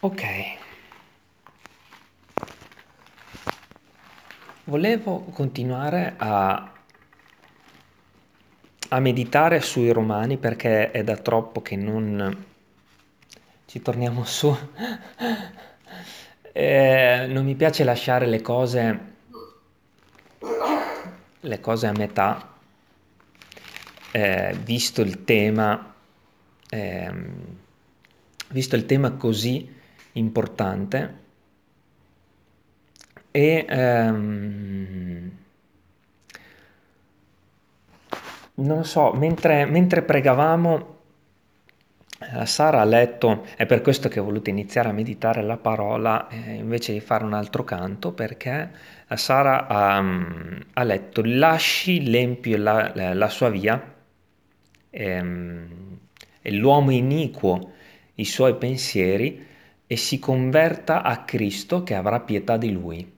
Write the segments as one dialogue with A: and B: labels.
A: Ok. Volevo continuare a, a meditare sui romani perché è da troppo che non ci torniamo su. Eh, non mi piace lasciare le cose, le cose a metà, eh, visto il tema, ehm, visto il tema così importante. E ehm, non so, mentre, mentre pregavamo, eh, Sara ha letto, è per questo che ho voluto iniziare a meditare la parola eh, invece di fare un altro canto, perché eh, Sara ha, mm, ha letto lasci l'empio la, la, la sua via ehm, e l'uomo iniquo i suoi pensieri e si converta a Cristo che avrà pietà di lui.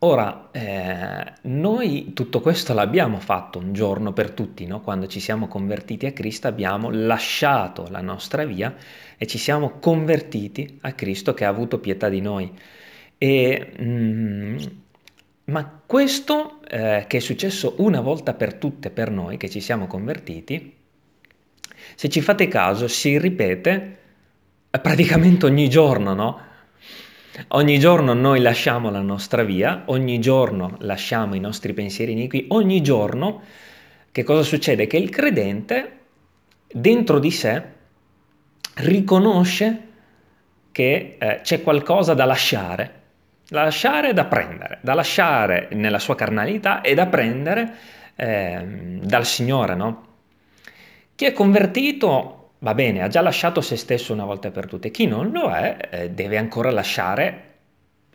A: Ora, eh, noi tutto questo l'abbiamo fatto un giorno per tutti, no? Quando ci siamo convertiti a Cristo abbiamo lasciato la nostra via e ci siamo convertiti a Cristo che ha avuto pietà di noi. E, mm, ma questo eh, che è successo una volta per tutte per noi che ci siamo convertiti, se ci fate caso si ripete praticamente ogni giorno, no? Ogni giorno noi lasciamo la nostra via, ogni giorno lasciamo i nostri pensieri iniqui, ogni giorno che cosa succede? Che il credente dentro di sé riconosce che eh, c'è qualcosa da lasciare, da lasciare e da prendere, da lasciare nella sua carnalità e da prendere eh, dal Signore, no? Chi è convertito va bene, ha già lasciato se stesso una volta per tutte, chi non lo è eh, deve ancora lasciare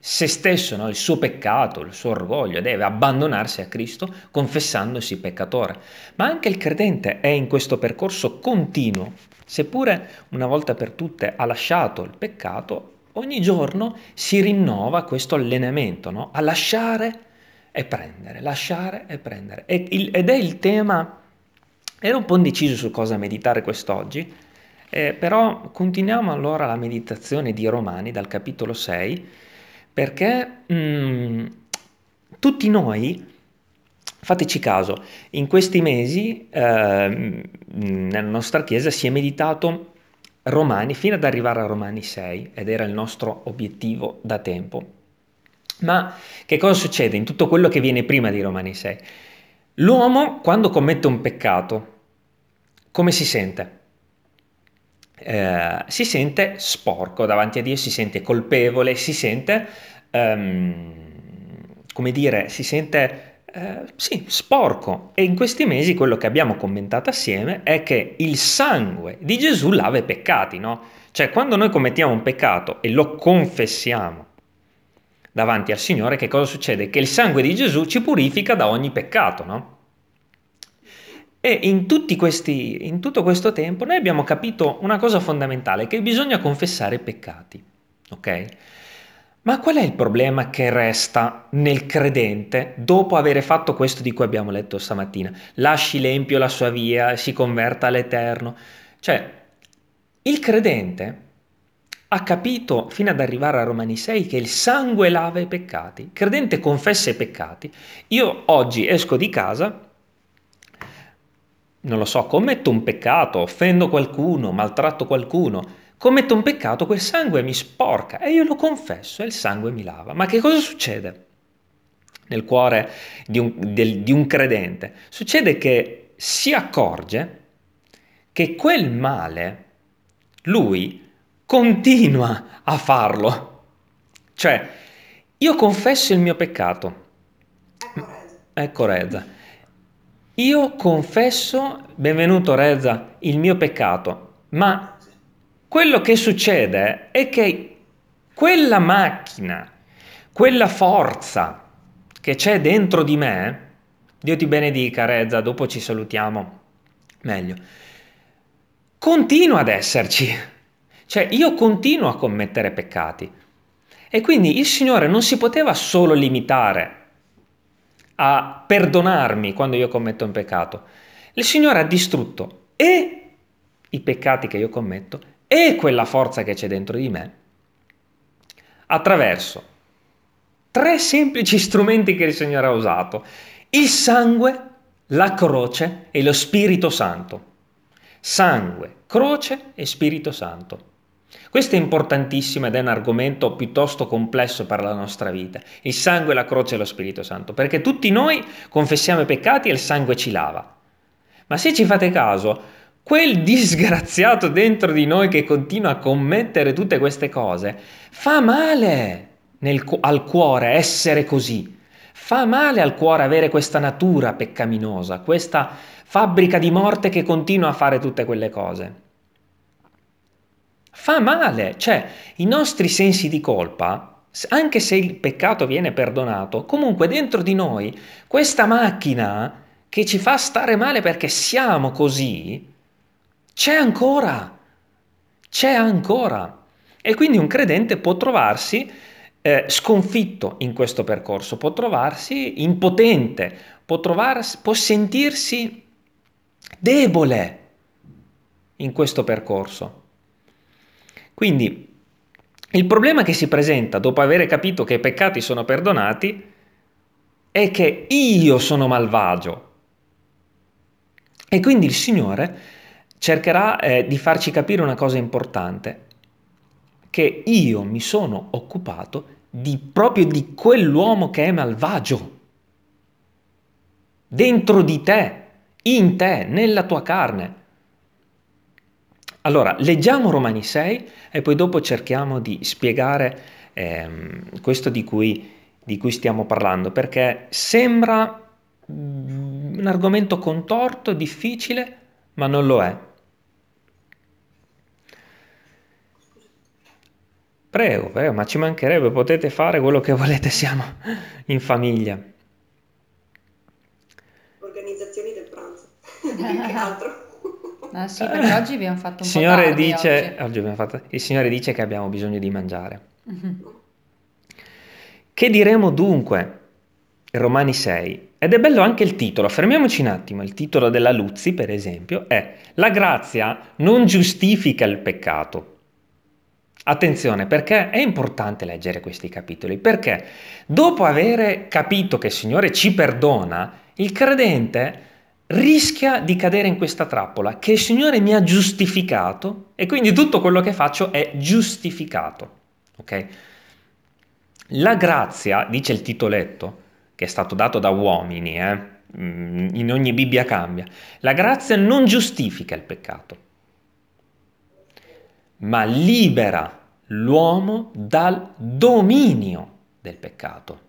A: se stesso, no? il suo peccato, il suo orgoglio, deve abbandonarsi a Cristo confessandosi peccatore. Ma anche il credente è in questo percorso continuo, seppure una volta per tutte ha lasciato il peccato, ogni giorno si rinnova questo allenamento no? a lasciare e prendere, lasciare e prendere. Ed è il tema Ero un po' indeciso su cosa meditare quest'oggi, eh, però continuiamo allora la meditazione di Romani dal capitolo 6, perché mh, mm, tutti noi, fateci caso, in questi mesi eh, nella nostra Chiesa si è meditato Romani fino ad arrivare a Romani 6 ed era il nostro obiettivo da tempo. Ma che cosa succede in tutto quello che viene prima di Romani 6? L'uomo quando commette un peccato, come si sente? Eh, si sente sporco davanti a Dio, si sente colpevole, si sente, um, come dire, si sente, uh, sì, sporco. E in questi mesi quello che abbiamo commentato assieme è che il sangue di Gesù lava i peccati, no? Cioè quando noi commettiamo un peccato e lo confessiamo davanti al Signore, che cosa succede? Che il sangue di Gesù ci purifica da ogni peccato, no? E in, questi, in tutto questo tempo noi abbiamo capito una cosa fondamentale, che bisogna confessare i peccati. Ok? Ma qual è il problema che resta nel credente dopo aver fatto questo di cui abbiamo letto stamattina? Lasci l'empio la sua via, si converta all'eterno. Cioè, il credente ha capito fino ad arrivare a Romani 6 che il sangue lava i peccati. Il credente confessa i peccati. Io oggi esco di casa non lo so, commetto un peccato, offendo qualcuno, maltratto qualcuno, commetto un peccato, quel sangue mi sporca e io lo confesso e il sangue mi lava. Ma che cosa succede nel cuore di un, del, di un credente? Succede che si accorge che quel male lui continua a farlo. Cioè, io confesso il mio peccato. Ecco Reza. Io confesso, benvenuto Reza, il mio peccato, ma quello che succede è che quella macchina, quella forza che c'è dentro di me, Dio ti benedica Reza, dopo ci salutiamo meglio, continua ad esserci. Cioè io continuo a commettere peccati. E quindi il Signore non si poteva solo limitare a perdonarmi quando io commetto un peccato. Il Signore ha distrutto e i peccati che io commetto e quella forza che c'è dentro di me attraverso tre semplici strumenti che il Signore ha usato. Il sangue, la croce e lo Spirito Santo. Sangue, croce e Spirito Santo. Questo è importantissimo ed è un argomento piuttosto complesso per la nostra vita. Il sangue, la croce e lo Spirito Santo, perché tutti noi confessiamo i peccati e il sangue ci lava. Ma se ci fate caso, quel disgraziato dentro di noi che continua a commettere tutte queste cose fa male nel, al cuore essere così. Fa male al cuore avere questa natura peccaminosa, questa fabbrica di morte che continua a fare tutte quelle cose fa male, cioè i nostri sensi di colpa, anche se il peccato viene perdonato, comunque dentro di noi questa macchina che ci fa stare male perché siamo così, c'è ancora, c'è ancora. E quindi un credente può trovarsi eh, sconfitto in questo percorso, può trovarsi impotente, può, trovarsi, può sentirsi debole in questo percorso. Quindi il problema che si presenta dopo aver capito che i peccati sono perdonati è che io sono malvagio. E quindi il Signore cercherà eh, di farci capire una cosa importante, che io mi sono occupato di, proprio di quell'uomo che è malvagio, dentro di te, in te, nella tua carne. Allora, leggiamo Romani 6 e poi dopo cerchiamo di spiegare ehm, questo di cui, di cui, stiamo parlando, perché sembra mm, un argomento contorto, difficile, ma non lo è. Prego, prego, ma ci mancherebbe, potete fare quello che volete, siamo in famiglia.
B: Organizzazioni del pranzo, che altro.
C: Ah sì, perché oggi abbiamo fatto un
A: Signore
C: po' tardi
A: dice,
C: oggi.
A: oggi fatto, il Signore dice che abbiamo bisogno di mangiare. Che diremo dunque? Romani 6. Ed è bello anche il titolo, fermiamoci un attimo, il titolo della Luzzi per esempio è La grazia non giustifica il peccato. Attenzione perché è importante leggere questi capitoli, perché dopo aver capito che il Signore ci perdona, il credente rischia di cadere in questa trappola che il Signore mi ha giustificato e quindi tutto quello che faccio è giustificato. Ok? La grazia, dice il titoletto, che è stato dato da uomini, eh? Mm, in ogni Bibbia cambia, la grazia non giustifica il peccato, ma libera l'uomo dal dominio del peccato.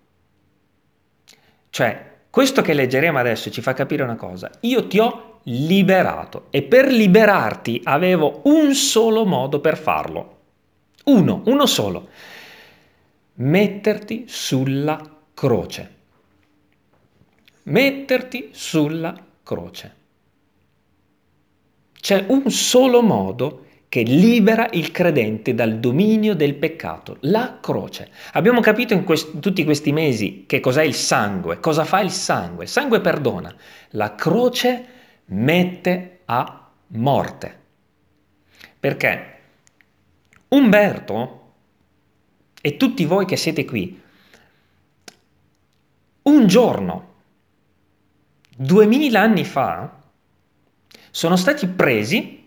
A: Cioè, questo che leggeremo adesso ci fa capire una cosa. Io ti ho liberato e per liberarti avevo un solo modo per farlo. Uno, uno solo. Metterti sulla croce. Metterti sulla croce. C'è un solo modo che libera il credente dal dominio del peccato, la croce. Abbiamo capito in quest- tutti questi mesi che cos'è il sangue, cosa fa il sangue. Il sangue perdona, la croce mette a morte. Perché Umberto e tutti voi che siete qui, un giorno, duemila anni fa, sono stati presi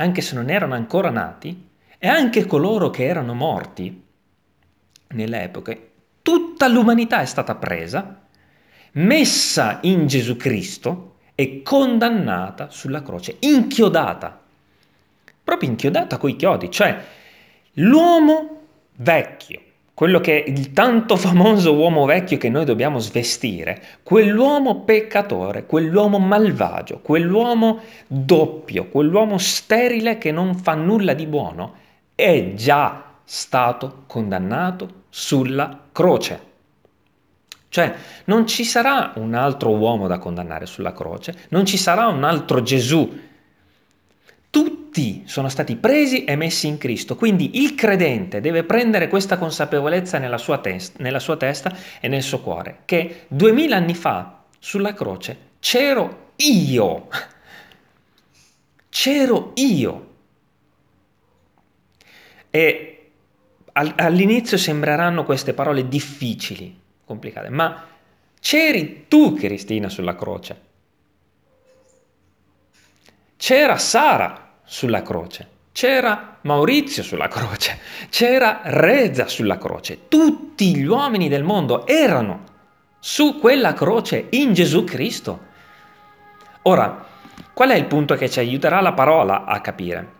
A: anche se non erano ancora nati, e anche coloro che erano morti nell'epoca, tutta l'umanità è stata presa, messa in Gesù Cristo e condannata sulla croce, inchiodata, proprio inchiodata coi chiodi, cioè l'uomo vecchio, quello che il tanto famoso uomo vecchio che noi dobbiamo svestire, quell'uomo peccatore, quell'uomo malvagio, quell'uomo doppio, quell'uomo sterile che non fa nulla di buono, è già stato condannato sulla croce. Cioè non ci sarà un altro uomo da condannare sulla croce, non ci sarà un altro Gesù tutti sono stati presi e messi in Cristo. Quindi il credente deve prendere questa consapevolezza nella sua, test- nella sua testa e nel suo cuore, che duemila anni fa sulla croce c'ero io. C'ero io. E all'inizio sembreranno queste parole difficili, complicate, ma c'eri tu, Cristina, sulla croce. C'era Sara sulla croce, c'era Maurizio sulla croce, c'era Reza sulla croce. Tutti gli uomini del mondo erano su quella croce in Gesù Cristo. Ora, qual è il punto che ci aiuterà la parola a capire?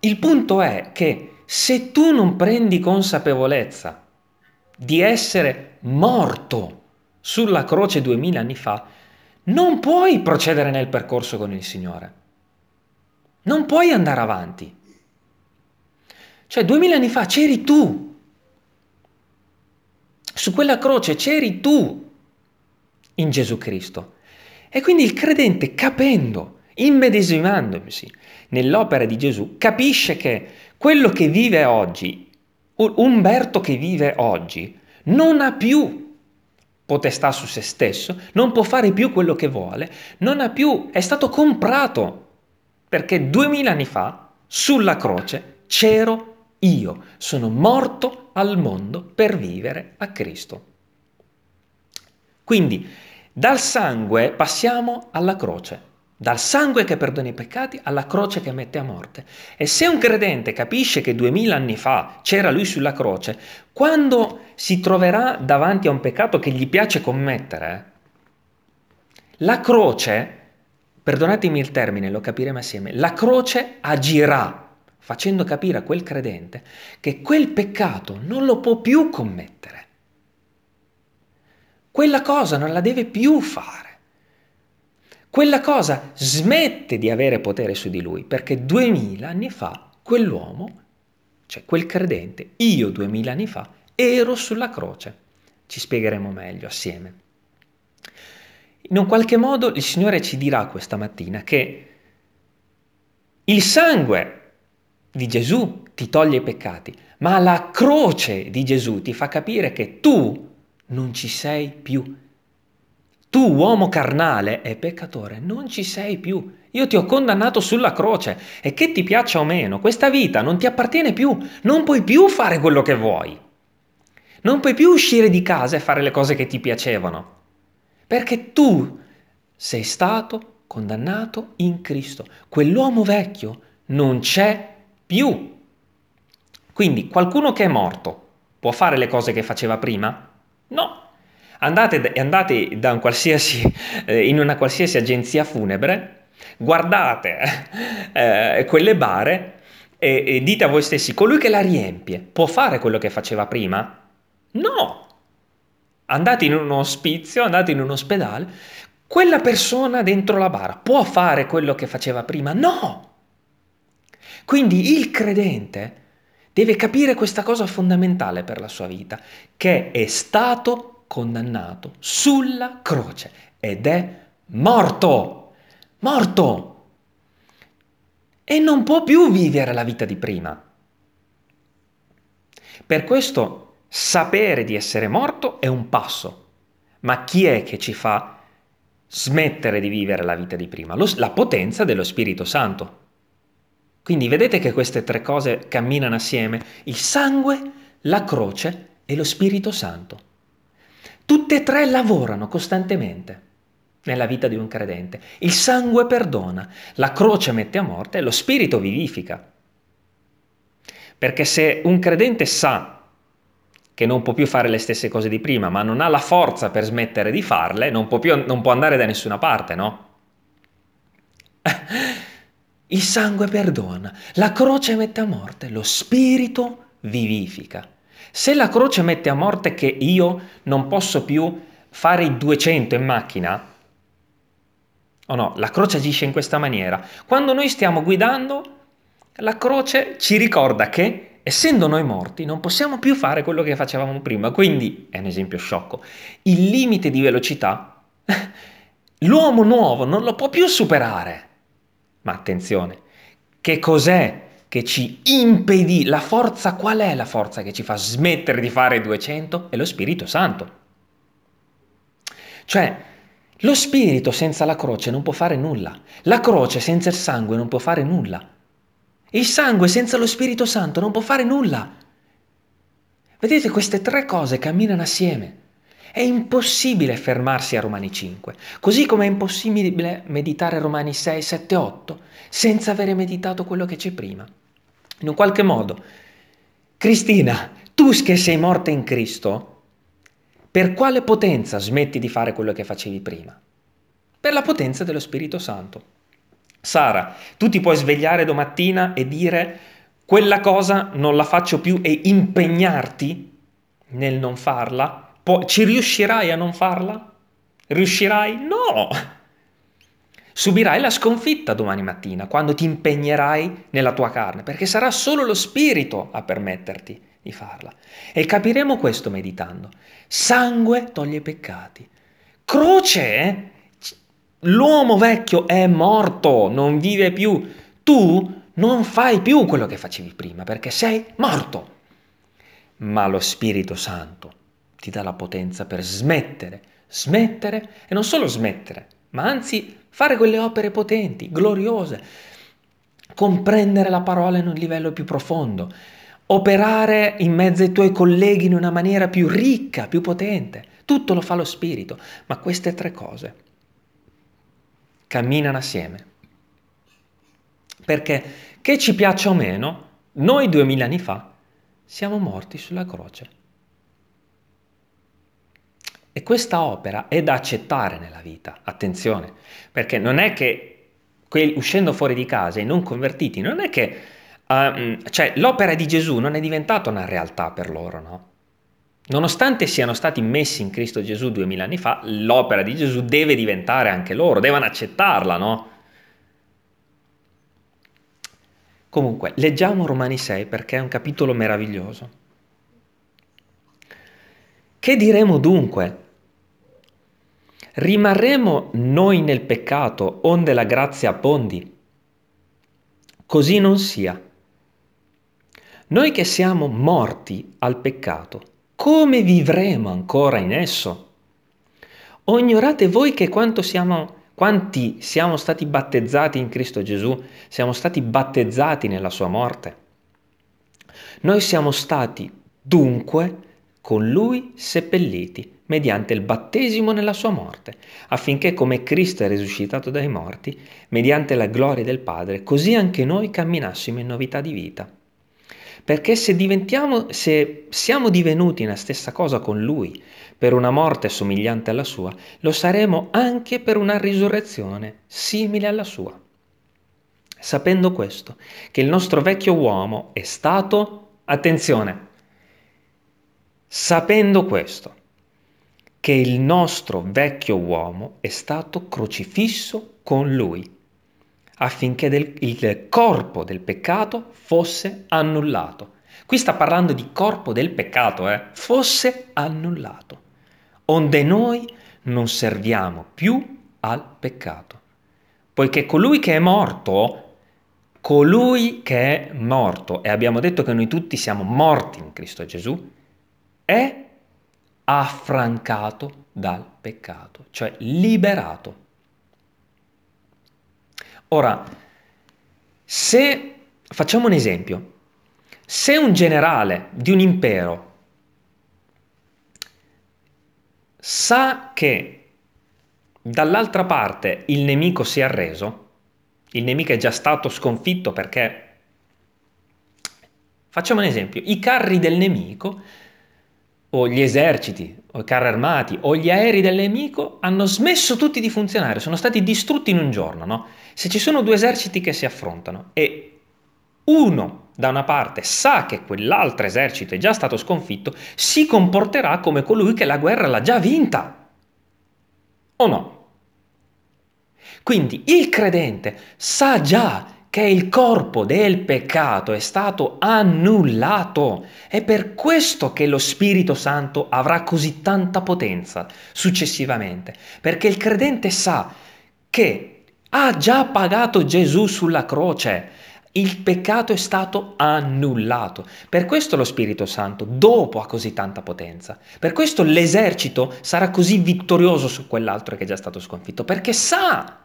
A: Il punto è che se tu non prendi consapevolezza di essere morto sulla croce duemila anni fa, non puoi procedere nel percorso con il Signore. Non puoi andare avanti. Cioè, duemila anni fa c'eri tu. Su quella croce c'eri tu in Gesù Cristo. E quindi il credente, capendo, immedesimandosi nell'opera di Gesù, capisce che quello che vive oggi, Umberto che vive oggi, non ha più potestà su se stesso, non può fare più quello che vuole, non ha più, è stato comprato, perché duemila anni fa, sulla croce, c'ero io, sono morto al mondo per vivere a Cristo. Quindi dal sangue passiamo alla croce dal sangue che perdona i peccati alla croce che mette a morte. E se un credente capisce che duemila anni fa c'era lui sulla croce, quando si troverà davanti a un peccato che gli piace commettere, la croce, perdonatemi il termine, lo capiremo assieme, la croce agirà facendo capire a quel credente che quel peccato non lo può più commettere. Quella cosa non la deve più fare quella cosa smette di avere potere su di lui, perché duemila anni fa quell'uomo, cioè quel credente, io duemila anni fa, ero sulla croce. Ci spiegheremo meglio assieme. In un qualche modo il Signore ci dirà questa mattina che il sangue di Gesù ti toglie i peccati, ma la croce di Gesù ti fa capire che tu non ci sei più tu, uomo carnale e peccatore, non ci sei più. Io ti ho condannato sulla croce e che ti piaccia o meno, questa vita non ti appartiene più, non puoi più fare quello che vuoi. Non puoi più uscire di casa e fare le cose che ti piacevano, perché tu sei stato condannato in Cristo. Quell'uomo vecchio non c'è più. Quindi qualcuno che è morto può fare le cose che faceva prima? No, Andate, andate un eh, in una qualsiasi agenzia funebre, guardate eh, quelle bare e, e dite a voi stessi, colui che la riempie può fare quello che faceva prima? No! Andate in un ospizio, andate in un ospedale, quella persona dentro la bara può fare quello che faceva prima? No! Quindi il credente deve capire questa cosa fondamentale per la sua vita, che è stato condannato sulla croce ed è morto, morto. E non può più vivere la vita di prima. Per questo sapere di essere morto è un passo, ma chi è che ci fa smettere di vivere la vita di prima? Lo, la potenza dello Spirito Santo. Quindi vedete che queste tre cose camminano assieme, il sangue, la croce e lo Spirito Santo. Tutte e tre lavorano costantemente nella vita di un credente. Il sangue perdona, la croce mette a morte e lo spirito vivifica. Perché se un credente sa che non può più fare le stesse cose di prima, ma non ha la forza per smettere di farle, non può, più, non può andare da nessuna parte, no? Il sangue perdona, la croce mette a morte, lo spirito vivifica. Se la croce mette a morte che io non posso più fare i 200 in macchina, o no, la croce agisce in questa maniera. Quando noi stiamo guidando, la croce ci ricorda che, essendo noi morti, non possiamo più fare quello che facevamo prima. Quindi, è un esempio sciocco, il limite di velocità, l'uomo nuovo non lo può più superare. Ma attenzione, che cos'è che ci impedì, la forza qual è la forza che ci fa smettere di fare 200? È lo Spirito Santo. Cioè, lo Spirito senza la croce non può fare nulla, la croce senza il sangue non può fare nulla. Il sangue senza lo Spirito Santo non può fare nulla. Vedete, queste tre cose camminano assieme. È impossibile fermarsi a Romani 5, così come è impossibile meditare Romani 6, 7, 8 senza avere meditato quello che c'è prima. In un qualche modo, Cristina, tu che sei morta in Cristo, per quale potenza smetti di fare quello che facevi prima? Per la potenza dello Spirito Santo. Sara, tu ti puoi svegliare domattina e dire quella cosa non la faccio più e impegnarti nel non farla? Ci riuscirai a non farla? Riuscirai? No! Subirai la sconfitta domani mattina quando ti impegnerai nella tua carne, perché sarà solo lo Spirito a permetterti di farla. E capiremo questo meditando. Sangue toglie peccati. Croce, l'uomo vecchio è morto, non vive più. Tu non fai più quello che facevi prima perché sei morto. Ma lo Spirito Santo ti dà la potenza per smettere, smettere e non solo smettere, ma anzi fare quelle opere potenti, gloriose, comprendere la parola in un livello più profondo, operare in mezzo ai tuoi colleghi in una maniera più ricca, più potente. Tutto lo fa lo Spirito, ma queste tre cose camminano assieme. Perché che ci piaccia o meno, noi duemila anni fa siamo morti sulla croce. E questa opera è da accettare nella vita, attenzione, perché non è che quelli, uscendo fuori di casa, i non convertiti, non è che uh, cioè, l'opera di Gesù non è diventata una realtà per loro, no? Nonostante siano stati messi in Cristo Gesù duemila anni fa, l'opera di Gesù deve diventare anche loro, devono accettarla, no? Comunque, leggiamo Romani 6 perché è un capitolo meraviglioso. Che diremo dunque? Rimarremo noi nel peccato onde la grazia abbondi? Così non sia. Noi che siamo morti al peccato, come vivremo ancora in esso? O ignorate voi che siamo quanti siamo stati battezzati in Cristo Gesù? Siamo stati battezzati nella sua morte. Noi siamo stati dunque con lui seppelliti mediante il battesimo nella sua morte, affinché come Cristo è risuscitato dai morti, mediante la gloria del Padre, così anche noi camminassimo in novità di vita. Perché se, se siamo divenuti la stessa cosa con Lui, per una morte somigliante alla sua, lo saremo anche per una risurrezione simile alla sua. Sapendo questo, che il nostro vecchio uomo è stato, attenzione, sapendo questo, che il nostro vecchio uomo è stato crocifisso con lui, affinché del, il corpo del peccato fosse annullato. Qui sta parlando di corpo del peccato, eh? fosse annullato onde noi non serviamo più al peccato. Poiché colui che è morto, colui che è morto, e abbiamo detto che noi tutti siamo morti in Cristo Gesù, è affrancato dal peccato, cioè liberato. Ora, se facciamo un esempio, se un generale di un impero sa che dall'altra parte il nemico si è arreso, il nemico è già stato sconfitto perché, facciamo un esempio, i carri del nemico o gli eserciti o i carri armati o gli aerei del nemico hanno smesso tutti di funzionare, sono stati distrutti in un giorno, no? Se ci sono due eserciti che si affrontano e uno da una parte sa che quell'altro esercito è già stato sconfitto, si comporterà come colui che la guerra l'ha già vinta. O no? Quindi il credente sa già che il corpo del peccato è stato annullato. È per questo che lo Spirito Santo avrà così tanta potenza successivamente, perché il credente sa che ha già pagato Gesù sulla croce il peccato è stato annullato. Per questo lo Spirito Santo dopo ha così tanta potenza. Per questo l'esercito sarà così vittorioso su quell'altro che è già stato sconfitto, perché sa.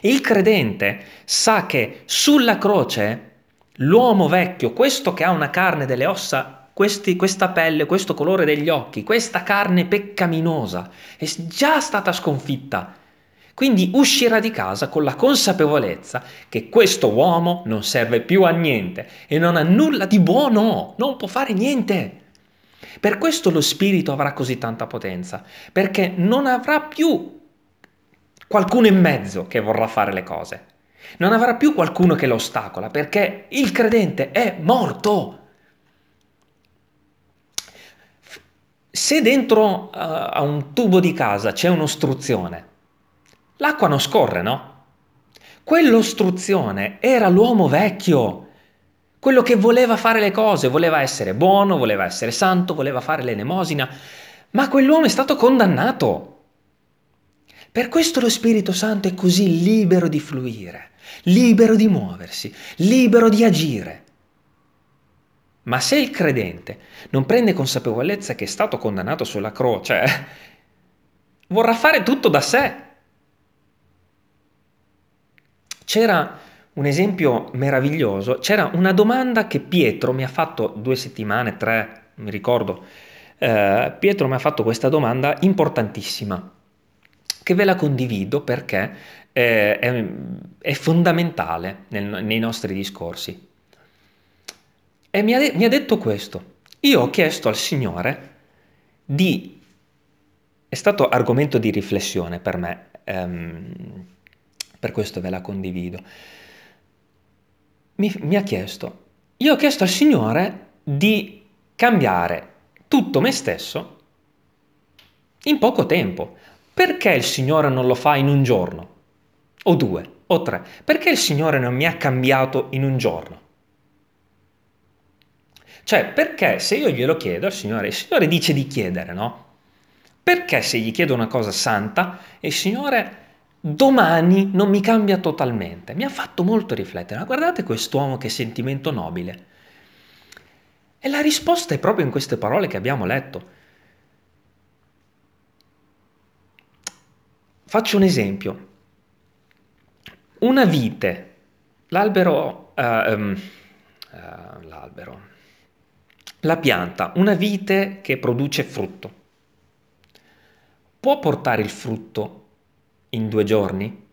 A: Il credente sa che sulla croce l'uomo vecchio, questo che ha una carne delle ossa, questi, questa pelle, questo colore degli occhi, questa carne peccaminosa, è già stata sconfitta. Quindi uscirà di casa con la consapevolezza che questo uomo non serve più a niente e non ha nulla di buono, non può fare niente. Per questo lo spirito avrà così tanta potenza, perché non avrà più qualcuno in mezzo che vorrà fare le cose. Non avrà più qualcuno che lo ostacola, perché il credente è morto. Se dentro uh, a un tubo di casa c'è un'ostruzione, l'acqua non scorre, no? Quell'ostruzione era l'uomo vecchio, quello che voleva fare le cose, voleva essere buono, voleva essere santo, voleva fare l'elemosina, ma quell'uomo è stato condannato. Per questo lo Spirito Santo è così libero di fluire, libero di muoversi, libero di agire. Ma se il credente non prende consapevolezza che è stato condannato sulla croce, vorrà fare tutto da sé. C'era un esempio meraviglioso, c'era una domanda che Pietro mi ha fatto due settimane, tre, mi ricordo, eh, Pietro mi ha fatto questa domanda importantissima, che ve la condivido perché è, è, è fondamentale nel, nei nostri discorsi. E mi ha, mi ha detto questo, io ho chiesto al Signore di, è stato argomento di riflessione per me, ehm, per questo ve la condivido. Mi, mi ha chiesto, io ho chiesto al Signore di cambiare tutto me stesso in poco tempo. Perché il Signore non lo fa in un giorno? O due, o tre? Perché il Signore non mi ha cambiato in un giorno? Cioè, perché se io glielo chiedo al Signore, il Signore dice di chiedere, no? Perché se gli chiedo una cosa santa, il Signore domani non mi cambia totalmente. Mi ha fatto molto riflettere. Ma guardate quest'uomo che sentimento nobile. E la risposta è proprio in queste parole che abbiamo letto. Faccio un esempio. Una vite, l'albero, uh, um, uh, l'albero, la pianta, una vite che produce frutto, può portare il frutto in due giorni?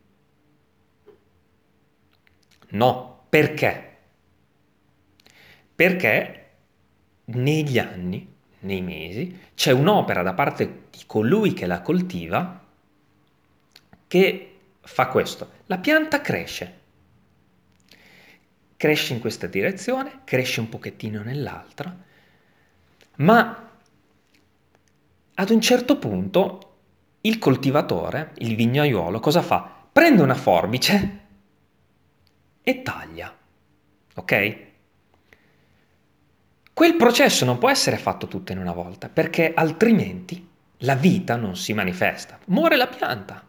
A: No, perché? Perché negli anni, nei mesi, c'è un'opera da parte di colui che la coltiva che fa questo. La pianta cresce. Cresce in questa direzione, cresce un pochettino nell'altra, ma ad un certo punto il coltivatore, il vignaiolo, cosa fa? Prende una forbice e taglia. Ok? Quel processo non può essere fatto tutto in una volta, perché altrimenti la vita non si manifesta. Muore la pianta.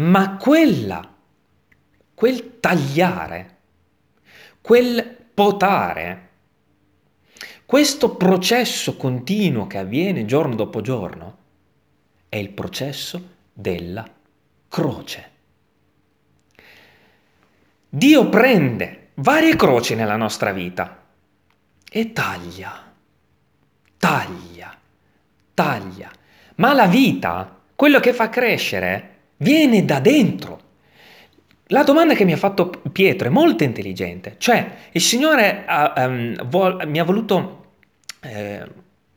A: Ma quella, quel tagliare, quel potare, questo processo continuo che avviene giorno dopo giorno, è il processo della croce. Dio prende varie croci nella nostra vita e taglia, taglia, taglia. Ma la vita, quello che fa crescere, viene da dentro. La domanda che mi ha fatto Pietro è molto intelligente, cioè il Signore ha, um, vol- mi ha voluto eh,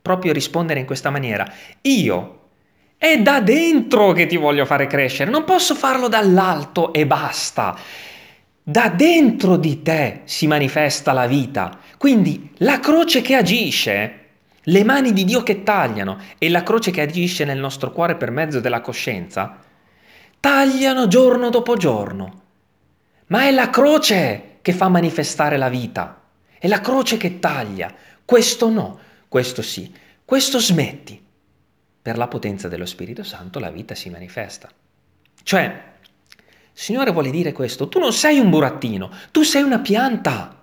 A: proprio rispondere in questa maniera. Io è da dentro che ti voglio fare crescere, non posso farlo dall'alto e basta. Da dentro di te si manifesta la vita. Quindi la croce che agisce, le mani di Dio che tagliano e la croce che agisce nel nostro cuore per mezzo della coscienza, tagliano giorno dopo giorno. Ma è la croce che fa manifestare la vita. È la croce che taglia. Questo no, questo sì. Questo smetti per la potenza dello Spirito Santo la vita si manifesta. Cioè, Signore vuole dire questo, tu non sei un burattino, tu sei una pianta.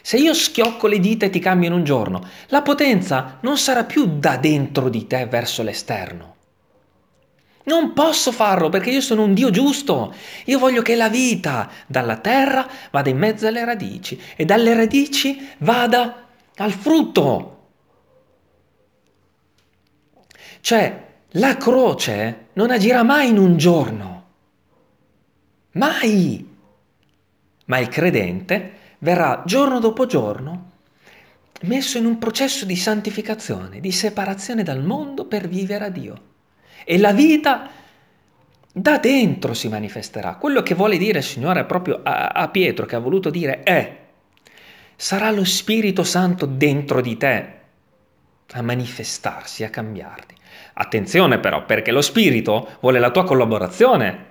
A: Se io schiocco le dita e ti cambio in un giorno, la potenza non sarà più da dentro di te verso l'esterno, Non posso farlo perché io sono un Dio giusto. Io voglio che la vita dalla terra vada in mezzo alle radici e dalle radici vada al frutto. Cioè, la croce non agirà mai in un giorno. Mai. Ma il credente verrà giorno dopo giorno messo in un processo di santificazione, di separazione dal mondo per vivere a Dio. E la vita da dentro si manifesterà. Quello che vuole dire il Signore proprio a, a Pietro, che ha voluto dire è, sarà lo Spirito Santo dentro di te a manifestarsi, a cambiarti. Attenzione però, perché lo Spirito vuole la tua collaborazione,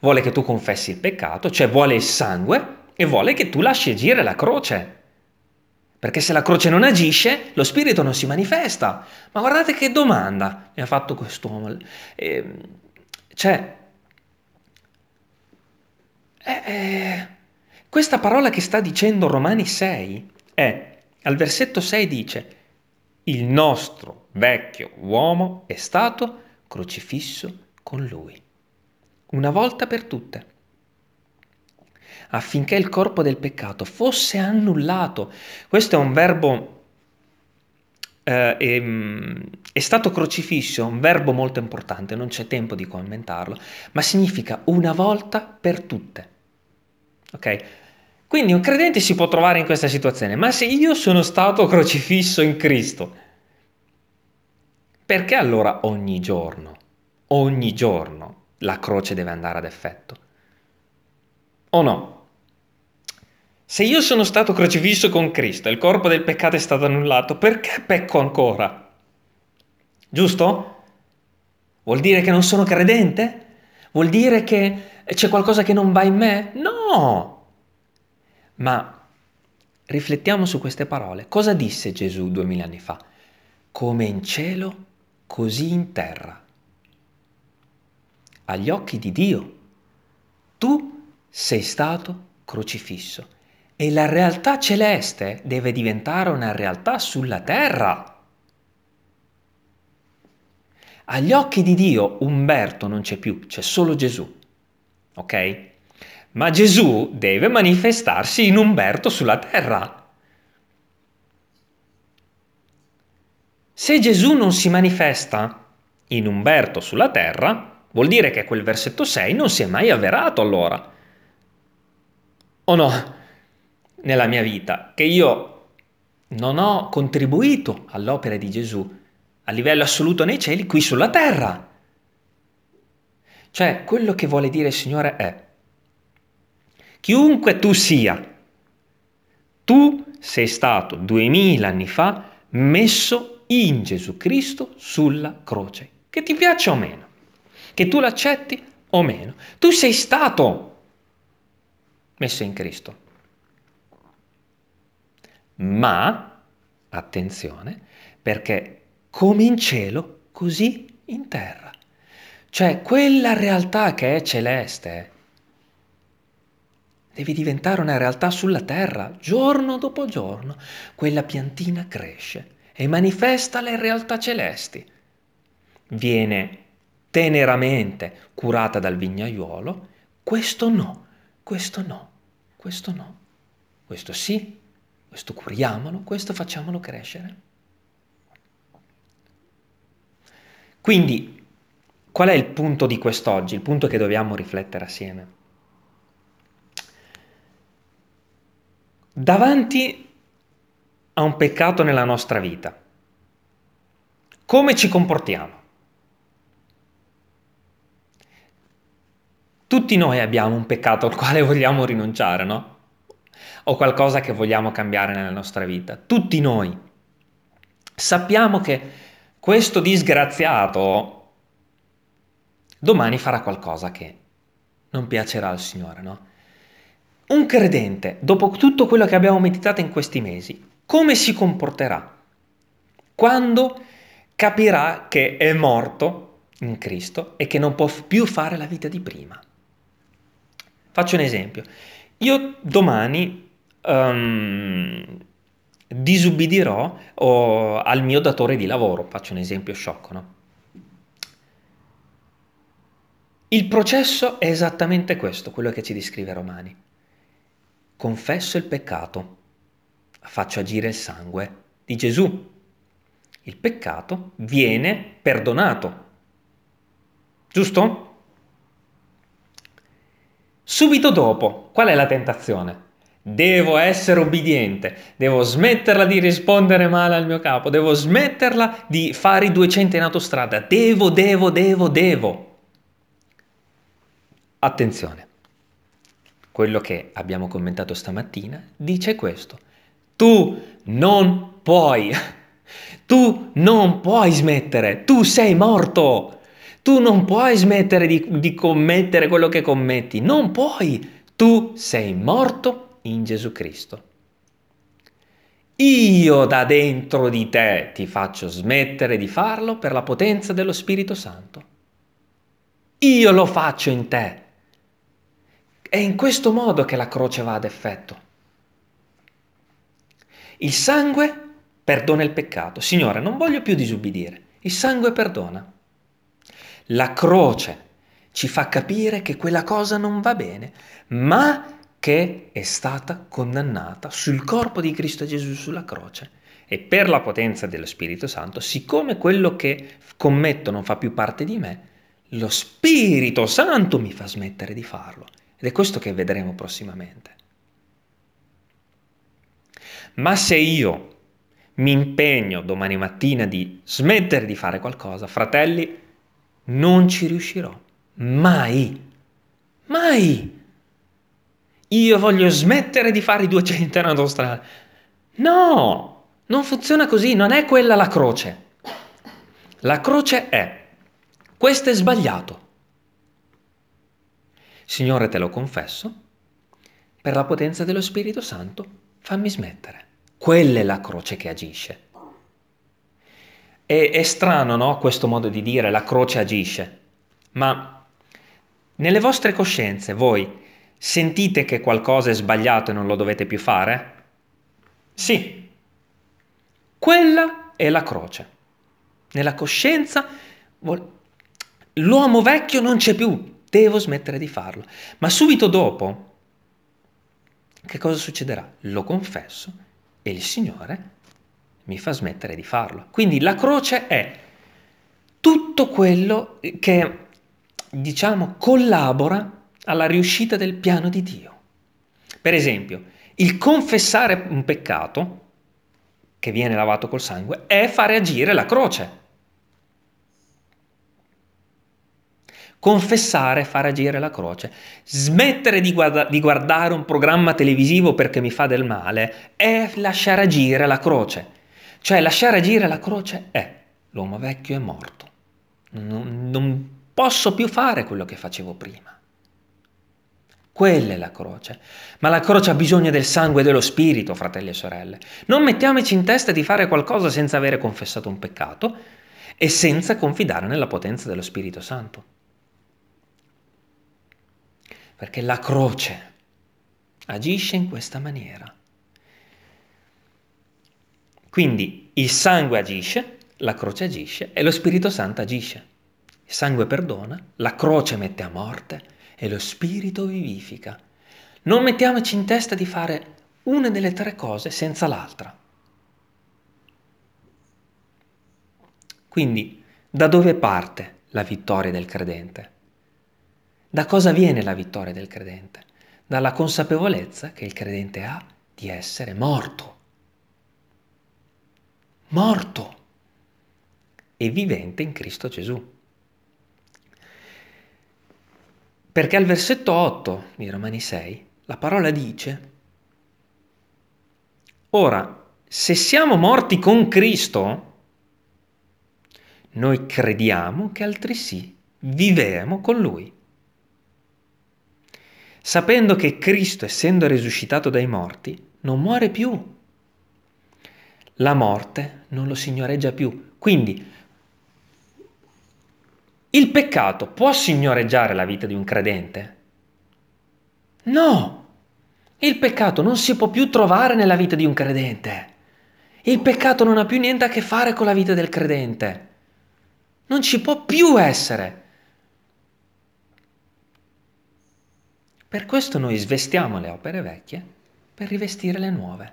A: vuole che tu confessi il peccato, cioè vuole il sangue e vuole che tu lasci agire la croce. Perché se la croce non agisce, lo spirito non si manifesta. Ma guardate che domanda mi ha fatto quest'uomo. Eh, cioè, eh, eh, questa parola che sta dicendo Romani 6 è, al versetto 6 dice, il nostro vecchio uomo è stato crocifisso con lui, una volta per tutte affinché il corpo del peccato fosse annullato. Questo è un verbo, eh, è, ehm, è stato crocifisso, un verbo molto importante, non c'è tempo di commentarlo, ma significa una volta per tutte. Ok? Quindi un credente si può trovare in questa situazione, ma se io sono stato crocifisso in Cristo, perché allora ogni giorno, ogni giorno la croce deve andare ad effetto? O no? Se io sono stato crocifisso con Cristo e il corpo del peccato è stato annullato, perché pecco ancora? Giusto? Vuol dire che non sono credente? Vuol dire che c'è qualcosa che non va in me? No! Ma riflettiamo su queste parole. Cosa disse Gesù duemila anni fa? Come in cielo, così in terra. Agli occhi di Dio, tu sei stato crocifisso e la realtà celeste deve diventare una realtà sulla terra. Agli occhi di Dio Umberto non c'è più, c'è solo Gesù. Ok? Ma Gesù deve manifestarsi in Umberto sulla terra. Se Gesù non si manifesta in Umberto sulla terra, vuol dire che quel versetto 6 non si è mai avverato allora. O no? Nella mia vita, che io non ho contribuito all'opera di Gesù a livello assoluto nei cieli, qui sulla terra. Cioè, quello che vuole dire il Signore è, chiunque tu sia, tu sei stato duemila anni fa messo in Gesù Cristo sulla croce, che ti piaccia o meno, che tu l'accetti o meno, tu sei stato messo in Cristo ma, attenzione, perché come in cielo, così in terra. Cioè quella realtà che è celeste deve diventare una realtà sulla terra, giorno dopo giorno. Quella piantina cresce e manifesta le realtà celesti. Viene teneramente curata dal vignaiuolo, questo no, questo no, questo no, questo sì, questo curiamolo, questo facciamolo crescere. Quindi, qual è il punto di quest'oggi, il punto che dobbiamo riflettere assieme? Davanti a un peccato nella nostra vita, come ci comportiamo? Tutti noi abbiamo un peccato al quale vogliamo rinunciare, no? O qualcosa che vogliamo cambiare nella nostra vita. Tutti noi sappiamo che questo disgraziato domani farà qualcosa che non piacerà al Signore, no? Un credente, dopo tutto quello che abbiamo meditato in questi mesi, come si comporterà? Quando capirà che è morto in Cristo e che non può più fare la vita di prima. Faccio un esempio. Io domani um, disubbidirò oh, al mio datore di lavoro, faccio un esempio sciocco, no? Il processo è esattamente questo, quello che ci descrive Romani. Confesso il peccato, faccio agire il sangue di Gesù. Il peccato viene perdonato. Giusto? Subito dopo, qual è la tentazione? Devo essere obbediente, devo smetterla di rispondere male al mio capo, devo smetterla di fare i 200 in autostrada, devo, devo, devo, devo. Attenzione, quello che abbiamo commentato stamattina dice questo. Tu non puoi, tu non puoi smettere, tu sei morto, tu non puoi smettere di, di commettere quello che commetti, non puoi, tu sei morto in Gesù Cristo. Io da dentro di te ti faccio smettere di farlo per la potenza dello Spirito Santo. Io lo faccio in te. È in questo modo che la croce va ad effetto. Il sangue perdona il peccato. Signore, non voglio più disubbidire. Il sangue perdona. La croce ci fa capire che quella cosa non va bene, ma che è stata condannata sul corpo di Cristo Gesù sulla croce. E per la potenza dello Spirito Santo, siccome quello che commetto non fa più parte di me, lo Spirito Santo mi fa smettere di farlo. Ed è questo che vedremo prossimamente. Ma se io mi impegno domani mattina di smettere di fare qualcosa, fratelli, non ci riuscirò. Mai. Mai. Io voglio smettere di fare i 200 in autostrada. No, non funziona così, non è quella la croce. La croce è, questo è sbagliato. Signore, te lo confesso, per la potenza dello Spirito Santo, fammi smettere. Quella è la croce che agisce. È, è strano, no? Questo modo di dire, la croce agisce. Ma nelle vostre coscienze voi sentite che qualcosa è sbagliato e non lo dovete più fare? Sì. Quella è la croce. Nella coscienza l'uomo vecchio non c'è più, devo smettere di farlo. Ma subito dopo, che cosa succederà? Lo confesso e il Signore mi fa smettere di farlo. Quindi la croce è tutto quello che, diciamo, collabora alla riuscita del piano di Dio. Per esempio, il confessare un peccato, che viene lavato col sangue, è fare agire la croce. confessare, fare agire la croce, smettere di, guarda- di, guardare un programma televisivo perché mi fa del male, è lasciare agire la croce. Cioè lasciare agire la croce è l'uomo vecchio è morto. Non, non posso più fare quello che facevo prima. Quella è la croce. Ma la croce ha bisogno del sangue e dello spirito, fratelli e sorelle. Non mettiamoci in testa di fare qualcosa senza avere confessato un peccato e senza confidare nella potenza dello Spirito Santo perché la croce agisce in questa maniera. Quindi il sangue agisce, la croce agisce e lo Spirito Santo agisce. Il sangue perdona, la croce mette a morte e lo Spirito vivifica. Non mettiamoci in testa di fare una delle tre cose senza l'altra. Quindi, da dove parte la vittoria del credente? Da cosa viene la vittoria del credente? Dalla consapevolezza che il credente ha di essere morto. Morto e vivente in Cristo Gesù. Perché al versetto 8 di Romani 6 la parola dice, ora, se siamo morti con Cristo, noi crediamo che altresì vivremo con Lui sapendo che Cristo, essendo risuscitato dai morti, non muore più. La morte non lo signoreggia più. Quindi il peccato può signoreggiare la vita di un credente? No! Il peccato non si può più trovare nella vita di un credente. Il peccato non ha più niente a che fare con la vita del credente. Non ci può più essere. Per questo noi svestiamo le opere vecchie per rivestire le nuove.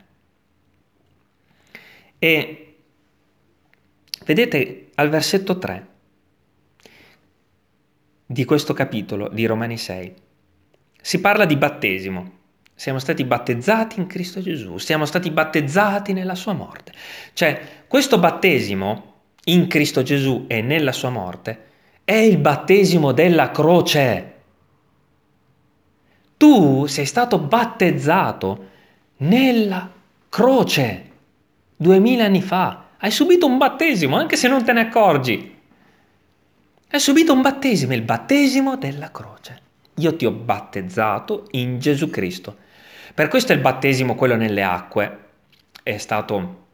A: E vedete al versetto 3 di questo capitolo di Romani 6 si parla di battesimo. Siamo stati battezzati in Cristo Gesù, siamo stati battezzati nella sua morte. Cioè, questo battesimo in Cristo Gesù e nella sua morte è il battesimo della croce. Tu sei stato battezzato nella croce duemila anni fa. Hai subito un battesimo, anche se non te ne accorgi. Hai subito un battesimo, il battesimo della croce. Io ti ho battezzato in Gesù Cristo. Per questo il battesimo, quello nelle acque, è stato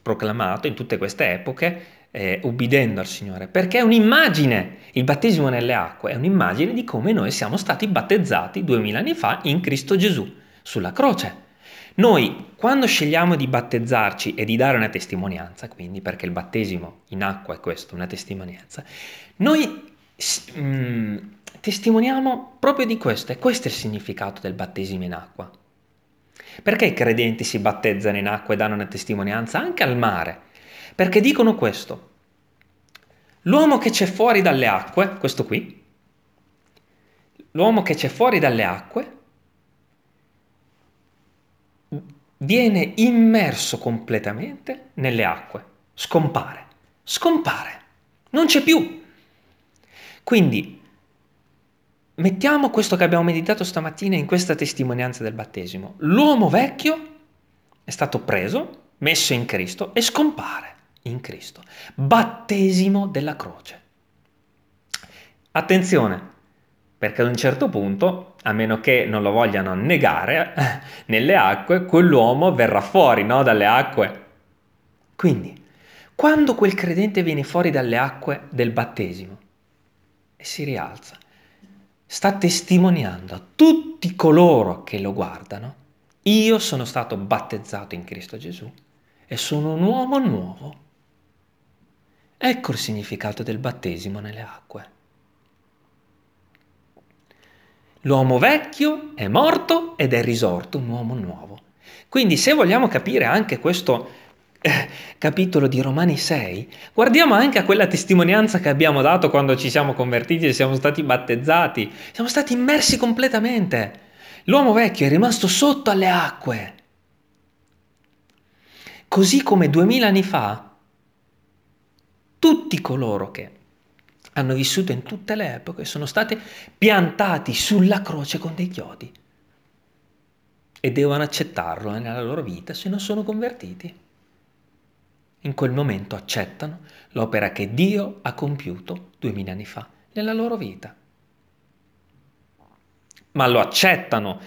A: proclamato in tutte queste epoche eh, ubbidendo al Signore, perché è un'immagine, il battesimo nelle acque è un'immagine di come noi siamo stati battezzati duemila anni fa in Cristo Gesù, sulla croce. Noi, quando scegliamo di battezzarci e di dare una testimonianza, quindi perché il battesimo in acqua è questo, una testimonianza, noi mm, testimoniamo proprio di questo, e questo è il significato del battesimo in acqua. Perché i credenti si battezzano in acqua e danno una testimonianza anche al mare? Perché dicono questo. L'uomo che c'è fuori dalle acque, questo qui, l'uomo che c'è fuori dalle acque, viene immerso completamente nelle acque, scompare, scompare, non c'è più. Quindi mettiamo questo che abbiamo meditato stamattina in questa testimonianza del battesimo. L'uomo vecchio è stato preso, messo in Cristo e scompare in Cristo. Battesimo della croce. Attenzione, perché ad un certo punto, a meno che non lo vogliano negare, nelle acque quell'uomo verrà fuori no, dalle acque. Quindi, quando quel credente viene fuori dalle acque del battesimo e si rialza, sta testimoniando a tutti coloro che lo guardano, io sono stato battezzato in Cristo Gesù e sono un uomo nuovo. Ecco il significato del battesimo nelle acque. L'uomo vecchio è morto ed è risorto un uomo nuovo. Quindi se vogliamo capire anche questo eh, capitolo di Romani 6, guardiamo anche a quella testimonianza che abbiamo dato quando ci siamo convertiti e siamo stati battezzati. Siamo stati immersi completamente. L'uomo vecchio è rimasto sotto alle acque. Così come duemila anni fa tutti coloro che hanno vissuto in tutte le epoche sono stati piantati sulla croce con dei chiodi e devono accettarlo nella loro vita se non sono convertiti. In quel momento accettano l'opera che Dio ha compiuto duemila anni fa nella loro vita. Ma lo accettano,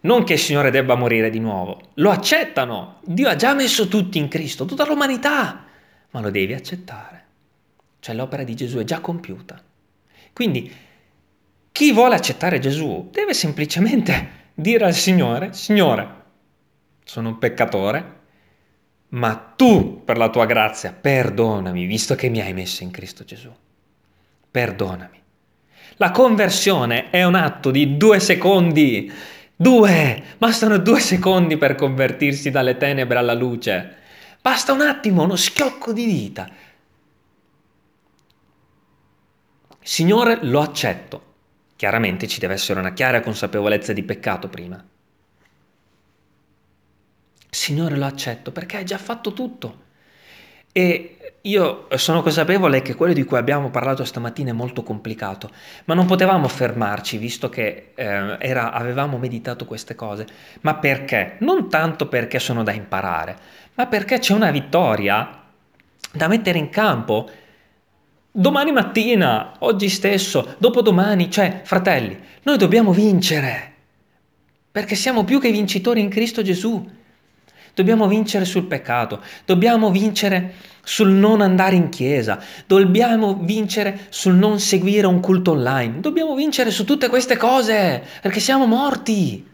A: non che il Signore debba morire di nuovo, lo accettano. Dio ha già messo tutti in Cristo, tutta l'umanità, ma lo devi accettare cioè l'opera di Gesù è già compiuta. Quindi chi vuole accettare Gesù deve semplicemente dire al Signore, Signore, sono un peccatore, ma tu per la tua grazia perdonami, visto che mi hai messo in Cristo Gesù. Perdonami. La conversione è un atto di due secondi. Due! Bastano due secondi per convertirsi dalle tenebre alla luce. Basta un attimo, uno schiocco di dita. Signore, lo accetto. Chiaramente ci deve essere una chiara consapevolezza di peccato prima. Signore, lo accetto perché hai già fatto tutto. E io sono consapevole che quello di cui abbiamo parlato stamattina è molto complicato, ma non potevamo fermarci visto che eh, era, avevamo meditato queste cose. Ma perché? Non tanto perché sono da imparare, ma perché c'è una vittoria da mettere in campo Domani mattina, oggi stesso, dopodomani, cioè, fratelli, noi dobbiamo vincere, perché siamo più che vincitori in Cristo Gesù. Dobbiamo vincere sul peccato, dobbiamo vincere sul non andare in chiesa, dobbiamo vincere sul non seguire un culto online, dobbiamo vincere su tutte queste cose, perché siamo morti.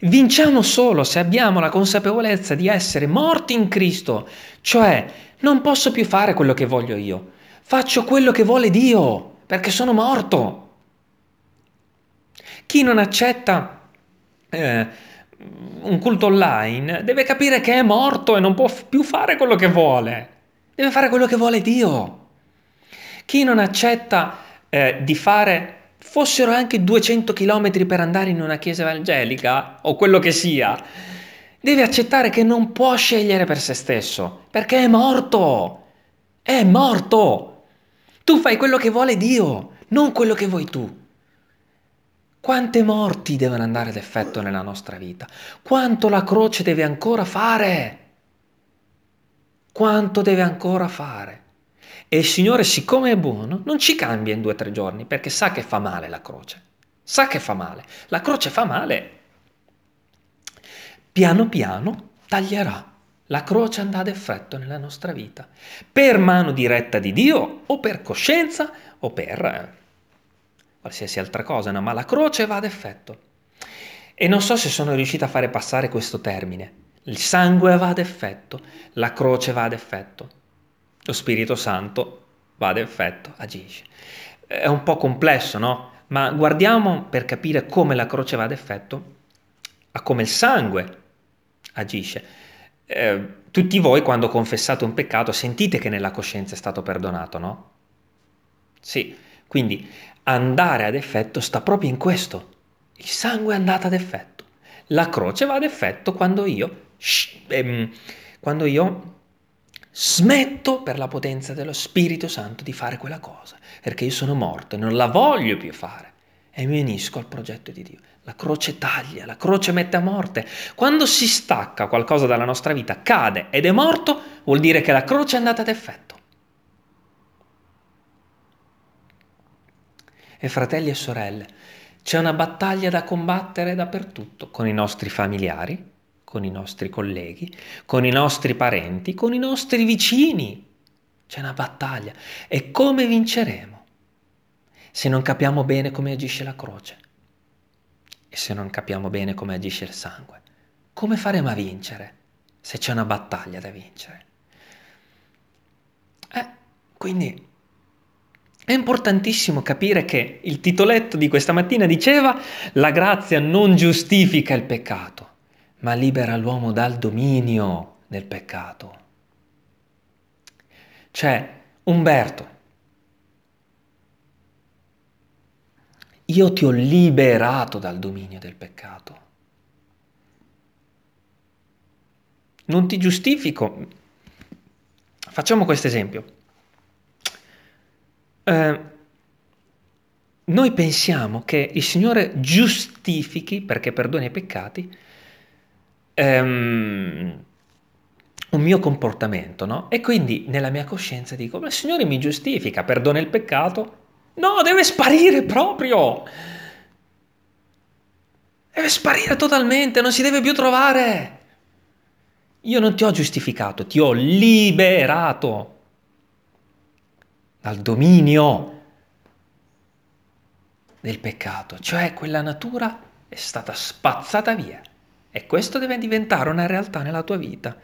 A: Vinciamo solo se abbiamo la consapevolezza di essere morti in Cristo, cioè non posso più fare quello che voglio io, Faccio quello che vuole Dio, perché sono morto. Chi non accetta eh, un culto online deve capire che è morto e non può più fare quello che vuole. Deve fare quello che vuole Dio. Chi non accetta eh, di fare fossero anche 200 km per andare in una chiesa evangelica o quello che sia, deve accettare che non può scegliere per se stesso, perché è morto. È morto. Tu fai quello che vuole Dio, non quello che vuoi tu. Quante morti devono andare ad effetto nella nostra vita? Quanto la croce deve ancora fare? Quanto deve ancora fare? E il Signore, siccome è buono, non ci cambia in due o tre giorni, perché sa che fa male la croce. Sa che fa male. La croce fa male. Piano piano taglierà. La croce andrà ad effetto nella nostra vita, per mano diretta di Dio o per coscienza o per eh, qualsiasi altra cosa, no? ma la croce va ad effetto. E non so se sono riuscito a fare passare questo termine. Il sangue va ad effetto, la croce va ad effetto lo Spirito Santo va ad effetto, agisce. È un po' complesso, no? Ma guardiamo per capire come la croce va ad effetto, a come il sangue agisce. Eh, tutti voi quando confessate un peccato sentite che nella coscienza è stato perdonato, no? Sì, quindi andare ad effetto sta proprio in questo. Il sangue è andato ad effetto. La croce va ad effetto quando io, shh, ehm, quando io smetto per la potenza dello Spirito Santo di fare quella cosa, perché io sono morto e non la voglio più fare e mi unisco al progetto di Dio. La croce taglia, la croce mette a morte. Quando si stacca qualcosa dalla nostra vita, cade ed è morto, vuol dire che la croce è andata ad effetto. E fratelli e sorelle, c'è una battaglia da combattere dappertutto, con i nostri familiari, con i nostri colleghi, con i nostri parenti, con i nostri vicini. C'è una battaglia. E come vinceremo? Se non capiamo bene come agisce la croce e se non capiamo bene come agisce il sangue, come faremo a vincere se c'è una battaglia da vincere? Eh, quindi è importantissimo capire che il titoletto di questa mattina diceva la grazia non giustifica il peccato ma libera l'uomo dal dominio del peccato. Cioè, Umberto, io ti ho liberato dal dominio del peccato. Non ti giustifico. Facciamo questo esempio. Eh, noi pensiamo che il Signore giustifichi, perché perdona i peccati, um, un mio comportamento, no? E quindi nella mia coscienza dico, ma il Signore mi giustifica, perdona il peccato? No, deve sparire proprio! Deve sparire totalmente, non si deve più trovare. Io non ti ho giustificato, ti ho liberato dal dominio del peccato, cioè quella natura è stata spazzata via. E questo deve diventare una realtà nella tua vita.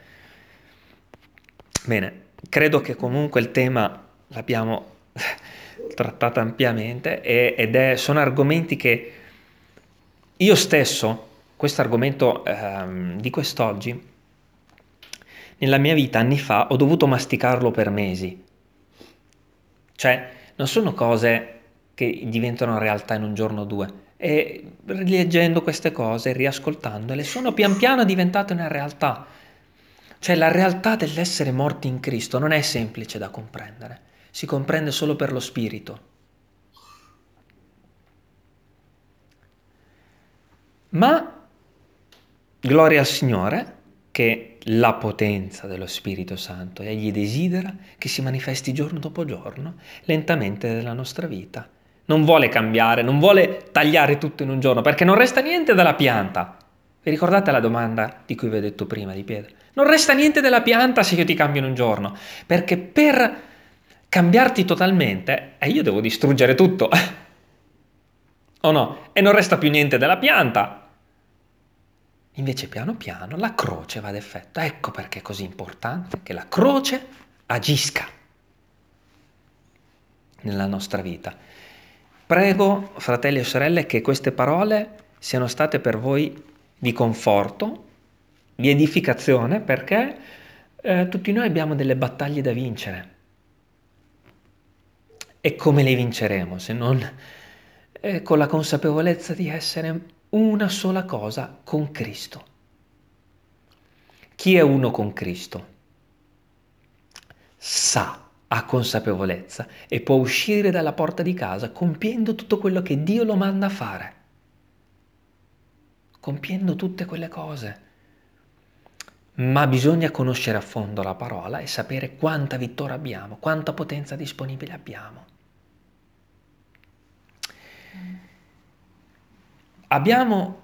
A: Bene, credo che comunque il tema l'abbiamo trattato ampiamente ed è, sono argomenti che io stesso, questo argomento ehm, di quest'oggi, nella mia vita anni fa ho dovuto masticarlo per mesi. Cioè, non sono cose che diventano realtà in un giorno o due e rileggendo queste cose, riascoltandole, sono pian piano diventate una realtà. Cioè la realtà dell'essere morti in Cristo non è semplice da comprendere, si comprende solo per lo spirito. Ma gloria al Signore che la potenza dello Spirito Santo egli desidera che si manifesti giorno dopo giorno, lentamente nella nostra vita non vuole cambiare, non vuole tagliare tutto in un giorno, perché non resta niente dalla pianta. Vi ricordate la domanda di cui vi ho detto prima di Pietro? Non resta niente della pianta se io ti cambio in un giorno, perché per cambiarti totalmente, eh, io devo distruggere tutto. o no? E non resta più niente della pianta. Invece piano piano la croce va ad effetto. Ecco perché è così importante che la croce agisca nella nostra vita prego, fratelli e sorelle, che queste parole siano state per voi di conforto, di edificazione, perché eh, tutti noi abbiamo delle battaglie da vincere. E come le vinceremo se non eh, con la consapevolezza di essere una sola cosa con Cristo? Chi è uno con Cristo? Sa, ha consapevolezza e può uscire dalla porta di casa compiendo tutto quello che Dio lo manda a fare. Compiendo tutte quelle cose. Ma bisogna conoscere a fondo la parola e sapere quanta vittoria abbiamo, quanta potenza disponibile abbiamo. Abbiamo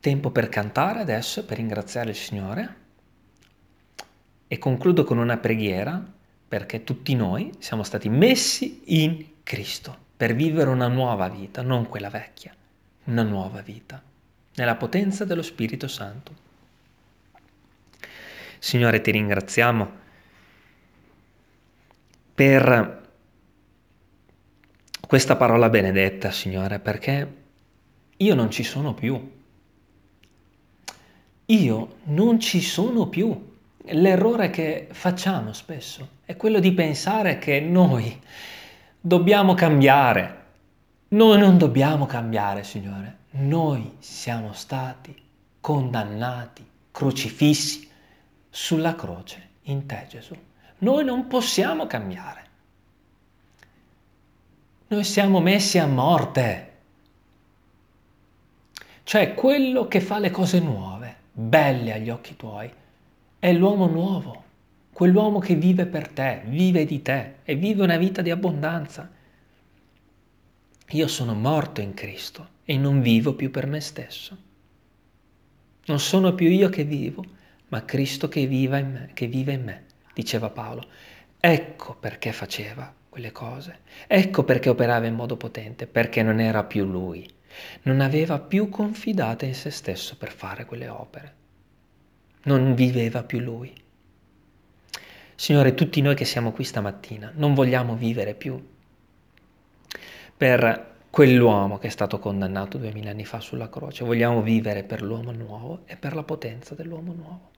A: tempo per cantare adesso, per ringraziare il Signore e concludo con una preghiera perché tutti noi siamo stati messi in Cristo per vivere una nuova vita, non quella vecchia, una nuova vita, nella potenza dello Spirito Santo. Signore, ti ringraziamo per questa parola benedetta, Signore, perché io non ci sono più. Io non ci sono più. L'errore che facciamo spesso è quello di pensare che noi dobbiamo cambiare. Noi non dobbiamo cambiare, Signore. Noi siamo stati condannati, crocifissi sulla croce in te Gesù. Noi non possiamo cambiare. Noi siamo messi a morte. Cioè quello che fa le cose nuove, belle agli occhi tuoi, è l'uomo nuovo, quell'uomo che vive per te, vive di te e vive una vita di abbondanza. Io sono morto in Cristo e non vivo più per me stesso. Non sono più io che vivo, ma Cristo che, viva in me, che vive in me, diceva Paolo. Ecco perché faceva quelle cose, ecco perché operava in modo potente, perché non era più lui, non aveva più confidata in se stesso per fare quelle opere, non viveva più lui. Signore, tutti noi che siamo qui stamattina non vogliamo vivere più per quell'uomo che è stato condannato duemila anni fa sulla croce, vogliamo vivere per l'uomo nuovo e per la potenza dell'uomo nuovo.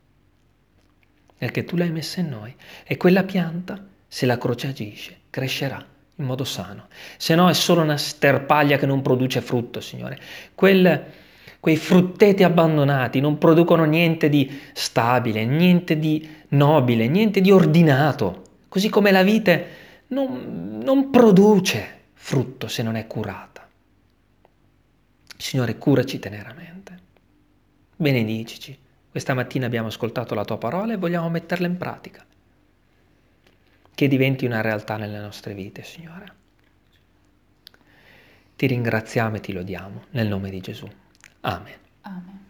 A: Perché tu l'hai messa in noi e quella pianta, se la croce agisce, crescerà in modo sano. Se no è solo una sterpaglia che non produce frutto, Signore. Quel, quei frutteti abbandonati non producono niente di stabile, niente di nobile, niente di ordinato, così come la vite non, non produce frutto se non è curata. Signore, curaci teneramente, benedicici questa mattina abbiamo ascoltato la tua parola e vogliamo metterla in pratica. Che diventi una realtà nelle nostre vite, Signore. Ti ringraziamo e ti lodiamo nel nome di Gesù. Amen.
C: Amen.